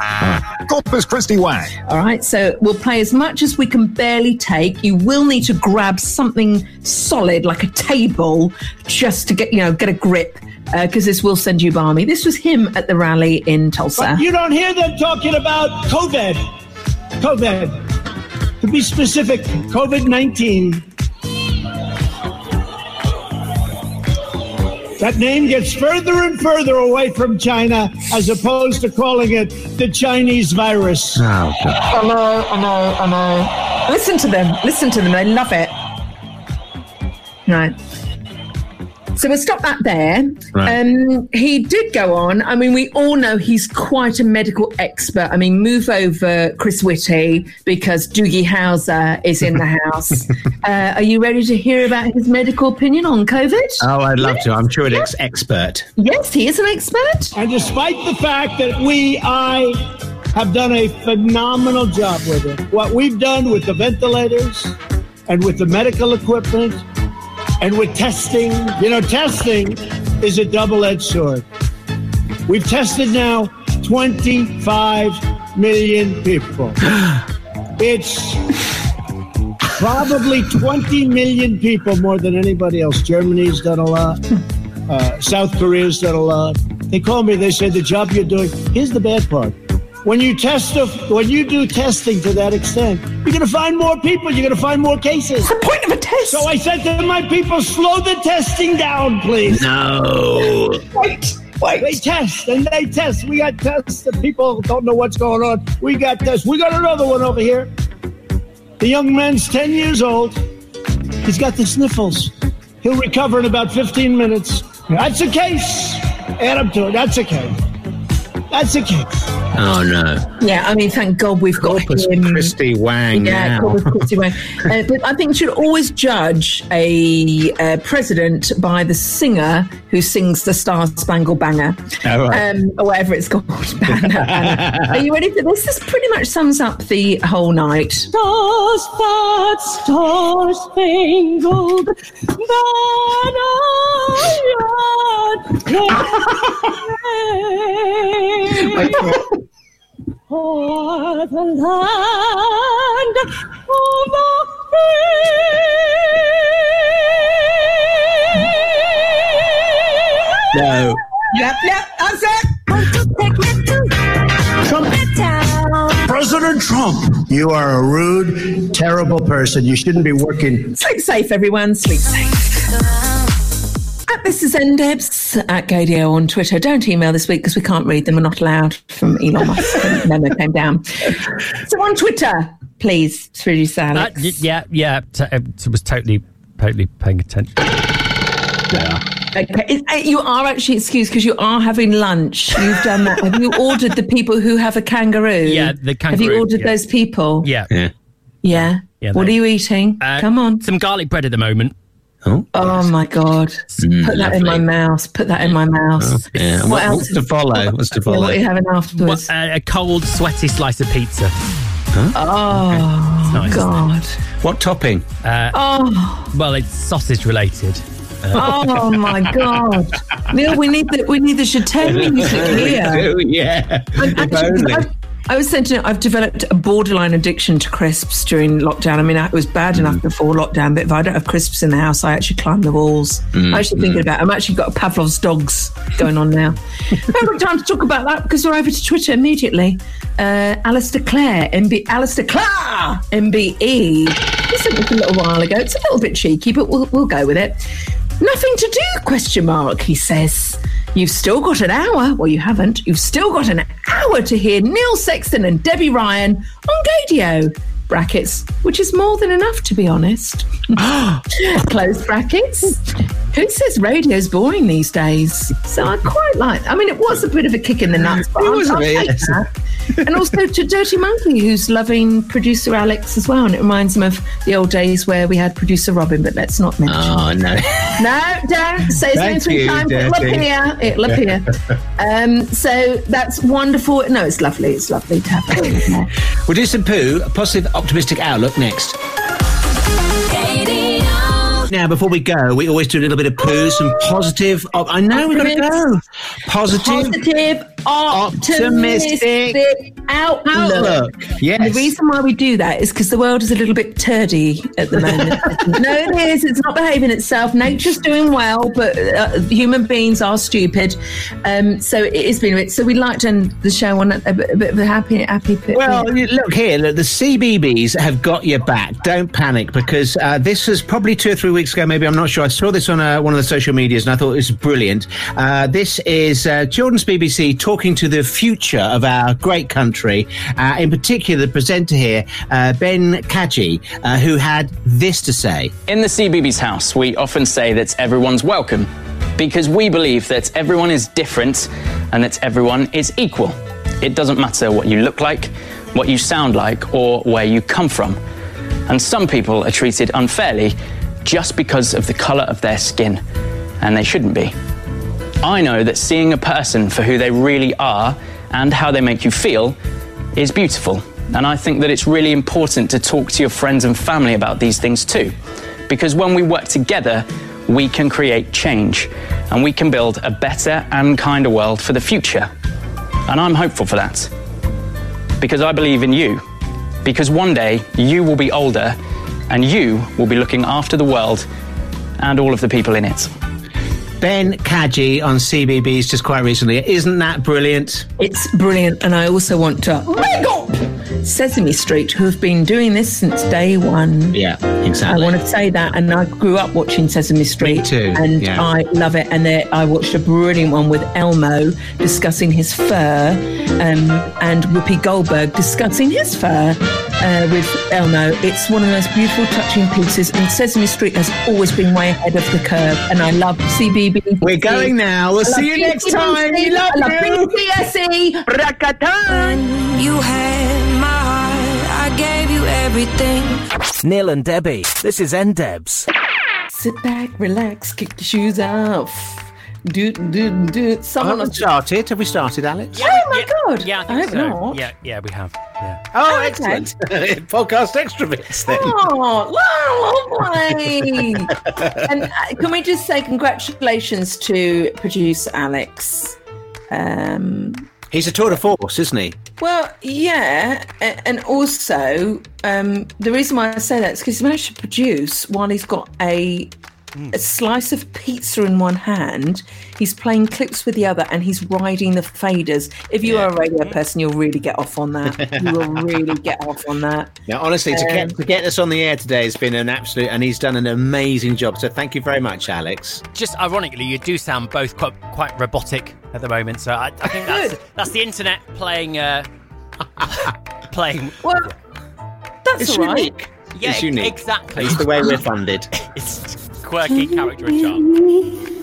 Corpus Christi Wang. All right, so we'll play as much as we can barely take. You will need to grab something solid like a table just to get, you know, get a grip uh, because this will send you balmy. This was him at the rally in Tulsa. But you don't hear them talking about COVID. COVID. To be specific, COVID 19. That name gets further and further away from China as opposed to calling it the Chinese virus. Oh, God. I know, I know, I know. Listen to them. Listen to them. They love it. Right. So we'll stop that there. Right. Um, he did go on. I mean, we all know he's quite a medical expert. I mean, move over Chris Whitty because Doogie Howser is in the house. uh, are you ready to hear about his medical opinion on COVID? Oh, I'd love to. I'm sure an ex- expert. Yes, he is an expert. And despite the fact that we, I, have done a phenomenal job with it, what we've done with the ventilators and with the medical equipment and with testing, you know, testing is a double edged sword. We've tested now 25 million people. It's probably 20 million people more than anybody else. Germany's done a lot. Uh, South Korea's done a lot. They call me. They say the job you're doing. Here's the bad part: when you test, when you do testing to that extent, you're going to find more people. You're going to find more cases. What's the point of a test? So I said to my people, slow the testing down, please. No. Wait. Wait. They test and they test. We got tests that people don't know what's going on. We got tests. We got another one over here. The young man's 10 years old. He's got the sniffles. He'll recover in about 15 minutes. That's a case. Add up to it. That's a case. That's a case. Oh, no. Yeah, I mean, thank God we've got Corpus him. Christi Wang Yeah, now. Corpus Christi Wang. Uh, but I think you should always judge a uh, president by the singer who sings the Star Spangled Banger, Oh, right. um, or whatever it's called. Banner, banner. Are you ready for this? This pretty much sums up the whole night. Stars that star spangled banner for the land of the free. No. Yep, yep, that's it. President Trump, you are a rude, terrible person. You shouldn't be working. Sleep safe, everyone. Sleep safe. At this is NDebs at Gaydio on Twitter. Don't email this week because we can't read them. We're not allowed from Elon Musk. Memo came down. So on Twitter, please, producer Uh, Alex. y- yeah, yeah. T- uh, was totally, totally paying attention. Okay. Is- uh, You are actually excused because you are having lunch. You've done that. Have you ordered the people who have a kangaroo? Yeah, the kangaroo. Have you ordered yeah. those people? Yeah. Yeah. Yeah. Yeah, what they- are you eating? Uh, Come on. Some garlic bread at the moment. Oh, Oh my God. Mm, Put that in my mouth. Put that in my mouth. Oh, yeah. What What- else? what's to follow? What's to Yeah, follow? what are you having afterwards? What, uh, a cold, sweaty slice of pizza. Oh, nice. God. What topping? Uh, Oh, Well, it's sausage related. Uh, oh my God. Neil, we need the, we need the Chateau music here. yeah. I'm If actually, only. I, was saying to I've developed a borderline addiction to crisps during lockdown. I mean, it was bad Mm. enough before lockdown, but if I don't have crisps in the house, I actually climb the walls. Mm, I'm actually thinking about. I'm actually got Pavlov's dogs going on now. I haven't got time to talk about that because we're over to Twitter immediately. Uh, Alistair Clare, MB, Alistair Clare, MBE. He sent this a little while ago. It's a little bit cheeky, but we'll, we'll go with it. Nothing to do? Question mark. He says. You've still got an hour. Well, you haven't. You've still got an hour to hear Neil Sexton and Debbie Ryan on Gaydio. Brackets, which is more than enough, to be honest. Close brackets. Who says radio's boring these days? So I quite like. I mean, it was a bit of a kick in the nuts, but It was a I'll bit, take that. and also to Dirty Monkey, who's loving producer Alex as well. And it reminds him of the old days where we had producer Robin, but let's not mention. Oh, no. No, don't say his name three times. It'll Dirty. appear. It'll appear. um, so that's wonderful. No, it's lovely. It's lovely to have it. We'll do some poo, a positive, optimistic outlook next. Now, before we go, we always do a little bit of poo, some positive. Oh, I know we've got to go. Positive, Positive, optimistic, outlook. outlook. Yes. The reason why we do that is because the world is a little bit turdy at the moment. no, it is. It's not behaving itself. Nature's doing well, but uh, human beings are stupid. Um, so it has been. a bit- So we'd like to end the show on a, a bit of a happy, happy. bit- Well, look here. Look, the CBBC have got your back. Don't panic because uh, this was probably two or three weeks ago. Maybe I'm not sure. I saw this on uh, one of the social medias and I thought it was brilliant. Uh, this is uh, Children's BBC talking to the future of our great country. Uh, in particular, the presenter here, uh, Ben Kaji, uh, who had this to say. In the CBBC house, we often say that everyone's welcome because we believe that everyone is different and that everyone is equal. It doesn't matter what you look like, what you sound like, or where you come from. And some people are treated unfairly just because of the colour of their skin, and they shouldn't be. I know that seeing a person for who they really are and how they make you feel is beautiful. And I think that it's really important to talk to your friends and family about these things too. Because when we work together, we can create change and we can build a better and kinder world for the future. And I'm hopeful for that. Because I believe in you. Because one day you will be older and you will be looking after the world and all of the people in it. Ben Kaji on CBBC just quite recently. Isn't that brilliant? It's brilliant, and I also want to big up Sesame Street, who have been doing this since day one. Yeah, exactly. I want to say that, and I grew up watching Sesame Street, Me too, and yeah. I love it. And there, I watched a brilliant one with Elmo discussing his fur, um, and Whoopi Goldberg discussing his fur uh, with Elmo. It's one of the most beautiful, touching pieces, and Sesame Street has always been way ahead of the curve. And I love CBBC. We're going now. We'll see you next time. We love I love you. BTSE. Rakatan. You had my heart. I gave you everything. Neil and Debbie, this is NDebs. Sit back, relax, kick your shoes off. Do do do. Someone Have we started? Have we started, Alex? Oh my god! Yeah, I I hope so. not. Yeah, yeah, we have. Yeah. Oh, Okay. excellent. Podcast extra bits then. Oh, lovely! and uh, can we just say congratulations to producer Alex? Um, He's a tour de force, isn't he? well, yeah, and also um, the reason why I say that is because he managed to produce while he's got a a slice of pizza in one hand, he's playing clips with the other, and he's riding the faders. If you are a radio person, you'll really get off on that. you will really get off on that. Yeah, honestly, to Um, get to get us on the air today has been an absolute, and he's done an amazing job. So thank you very much, Alex. Just ironically, you do sound both quite, quite robotic at the moment. So I, I think that's that's the internet playing uh, playing. Well, that's It's all right. unique. Yeah, it's unique. exactly. It's the way we're funded. It's quirky character and charm.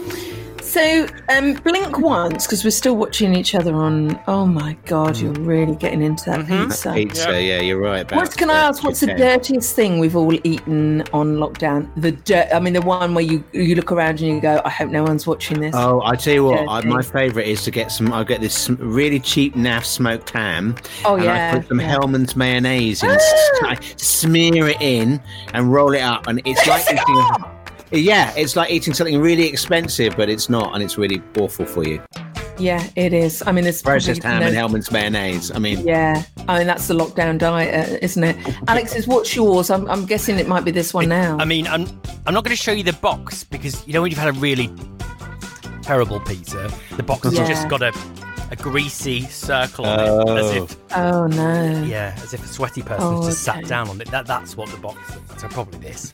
So, um, blink once because we're still watching each other on. Oh my god, you're really getting into that pizza. Pizza, yeah, you're right. About What can I ask? What's the dirtiest thing we've all eaten on lockdown? The dirt. I mean, the one where you you look around and you go, "I hope no one's watching this." Oh, I tell you what, I, my favourite is to get some. I get this really cheap naff smoked ham. Oh, and yeah, I put some yeah. Hellmann's mayonnaise in, s- I smear it in, and roll it up, and it's like eating. A, yeah, it's like eating something really expensive, but it's not, and it's really awful for you. Yeah, it is. I mean, it's Processed probably ham and Hellmann's mayonnaise. I mean, Yeah, I mean that's the lockdown diet, uh, isn't it? Alex's, what's yours? I'm, I'm guessing it might be this one now. I mean, I'm I'm not going to show you the box because you know when you've had a really terrible pizza, the box Yeah. has just got a a greasy circle on it, as Oh. if Oh no. yeah, as if a sweaty person Oh, just sat down on it. That that's what the box. So probably this.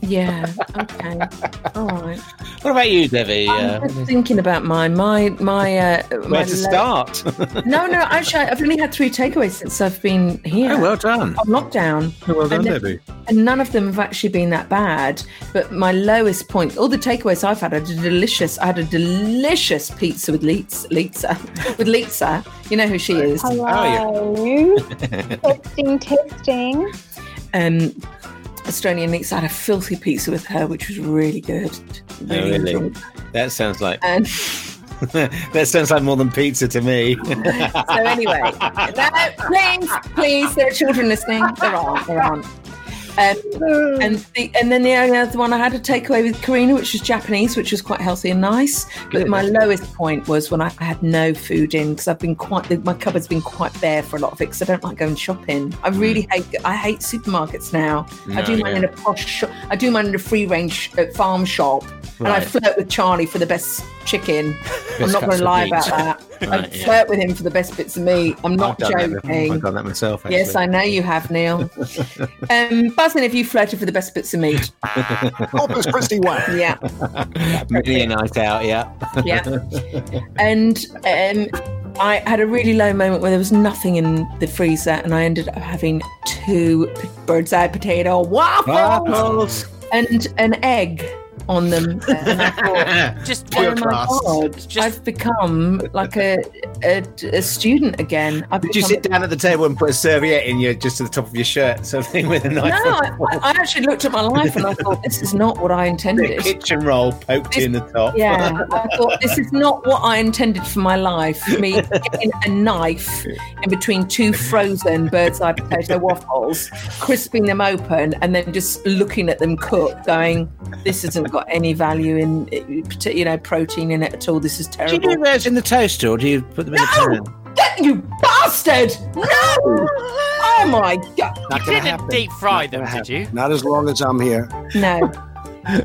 Yeah. Okay. All right. What about you, Debbie? I'm Uh, just thinking about mine. My my. Uh, my where to lo- start? No, no. Actually, I've only had three takeaways since I've been here. Oh, well done. On lockdown. well done, and, Debbie. And none of them have actually been that bad. But my lowest point, all the takeaways I've had are delicious. I had a delicious pizza with Lisa, Lisa with Lisa. You know who she is. Hello. testing, testing. Um, Australian Lisa I had a filthy pizza with her, which was really good. Oh, Really really? That sounds like And that sounds like more than pizza to me. so anyway, no, please, please, there are children listening. There aren't. There aren't. Um, and the, and then the only other one I had a takeaway with Karina, which was Japanese, which was quite healthy and nice. But my lowest point was when I, I had no food in because I've been quite my cupboard's been quite bare for a lot of it because I don't like going shopping. I really hate I hate supermarkets now. I do mine yeah. in a posh shop. I do mine in a free range uh, farm shop, and I flirt with Charlie for the best chicken. I'm not going to lie meat. about that. I Right, yeah. flirt with him for the best bits of meat. I'm not I've done that before. joking. I've done that myself. Actually. Yes, I know you have, Neil. um, Buzzing, if you flirted for the best bits of meat? Corpus Christi Wang. Yeah, Many a night out, yeah. yeah. And um, I had a really low moment where there was nothing in the freezer, and I ended up having two bird's eye potato waffles, Waffles. and an egg on them. And I thought, Just oh Pure my class. god, I've become like a, a, a student again. I've Did you become sit down at the table and put a serviette in your just to the top of your shirt, something with a knife? No, I, I actually looked at my life and I thought this is not what I the intended. kitchen roll poked in the top. Yeah, I thought this is not what I intended for my life. Me getting a knife in between two frozen bird's eye potato waffles, crisping them open, and then just looking at them cook, going, "This hasn't got any value in, you know, protein in it at all. This is terrible. Do you terrible." do those in the toaster or do you put them in the No! pan? Get you bastard! No! Oh my god! Not You gonna didn't happen. deep fry Not them, did you? Not as long as I'm here. No.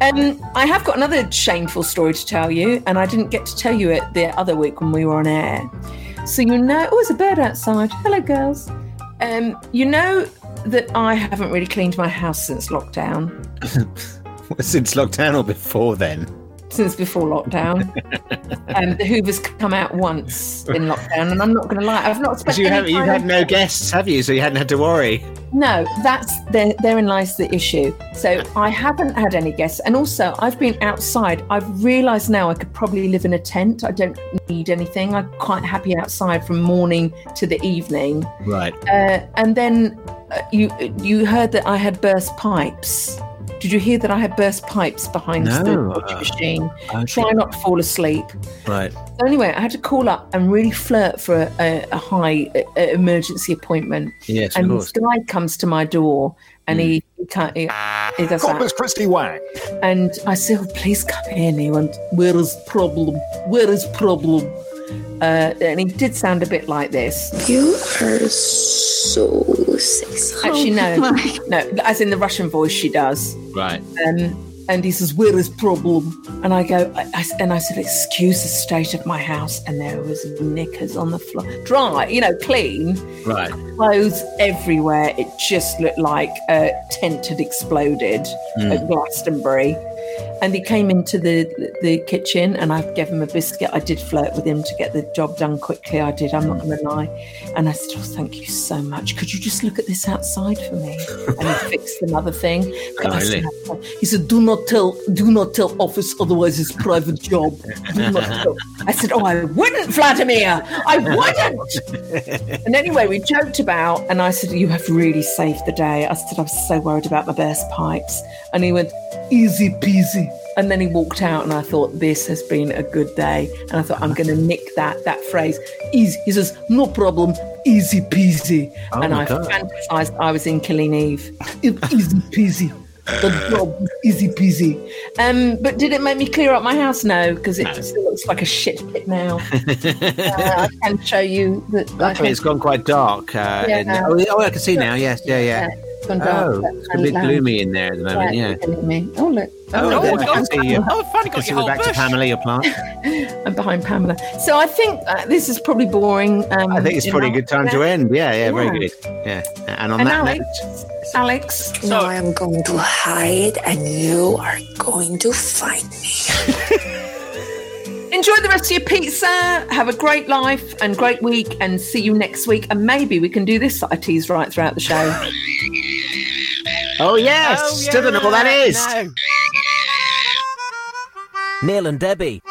Um, I have got another shameful story to tell you, and I didn't get to tell you it the other week when we were on air. So you know, oh, there's a bird outside. Hello, girls. Um, you know that I haven't really cleaned my house since lockdown, Since lockdown or before then? since before lockdown. um, the Hoovers come out once in lockdown, and I'm not going to lie, I've not spent. You have, you've had no guests, have you? So you hadn't had to worry. No, that's there. Therein lies the issue. So I haven't had any guests, and also I've been outside. I've realised now I could probably live in a tent. I don't need anything. I'm quite happy outside from morning to the evening. Right. Uh, and then uh, you you heard that I had burst pipes. Did you hear that I had burst pipes behind the No. washing machine? Okay. Try not to fall asleep. Right. So anyway, I had to call up and really flirt for a, a, a high uh, uh, emergency appointment. Yes, and course. this guy comes to my door and he, he, can't, he, he does Corpus that. Christi Wang. And I said, oh, please come in. He went, where is problem? Where is problem? Uh, and he did sound a bit like this. You are so sexy. Actually, no, Oh no, as in the Russian voice she does. Right. Um, and he says, "Where is problem?" And I go, I, I- and I said, "Excuse the state of my house." And there was knickers on the floor, dry, you know, clean, Right. clothes everywhere. It just looked like a tent had exploded Mm. at Glastonbury. And he came into the the kitchen, and I gave him a biscuit. I did flirt with him to get the job done quickly. I did. I'm not going to lie. And I said, "Oh, thank you so much. Could you just look at this outside for me?" And he fixed another thing. Oh, said, really? he said, "Do not tell, do not tell office, otherwise it's private job." Do not tell. I said, "Oh, I wouldn't, Vladimir. I wouldn't." and anyway, we joked about, and I said, "You have really saved the day." I said, "I was so worried about my burst pipes," and he went, "Easy peasy." And then he walked out, and I thought, "This has been a good day." And I thought, "I'm going to nick that that phrase." Easy. He says, "No problem." Easy peasy. Oh and I God. fantasized I was in Killing Eve. Easy peasy. The job was easy peasy. Um, but did it make me clear up my house? No, because it just looks like a shit pit now. uh, I can show you that. Luckily, it's gone quite dark. Uh, Yeah. in- oh, oh, I can see now. Yes, yeah, yeah. Gone dark, Oh, it's a bit loud. gloomy in there at the moment. Yeah. look. Oh look. Oh, look. there, I you. Oh, finally I can got see your we're whole back to. Pamela, your plant. I'm behind Pamela. So I think uh, this is probably boring. Um, I think it's probably a good time to end. Yeah, yeah, very good. Yeah. And on And that Alex, note, Alex. now I'm going to hide and you are going to find me. Enjoy the rest of your pizza. Have a great life and great week, and see you next week. And maybe we can do this that I tease right throughout the show. Oh, oh yes, still don't know what that is. Neil and Debbie.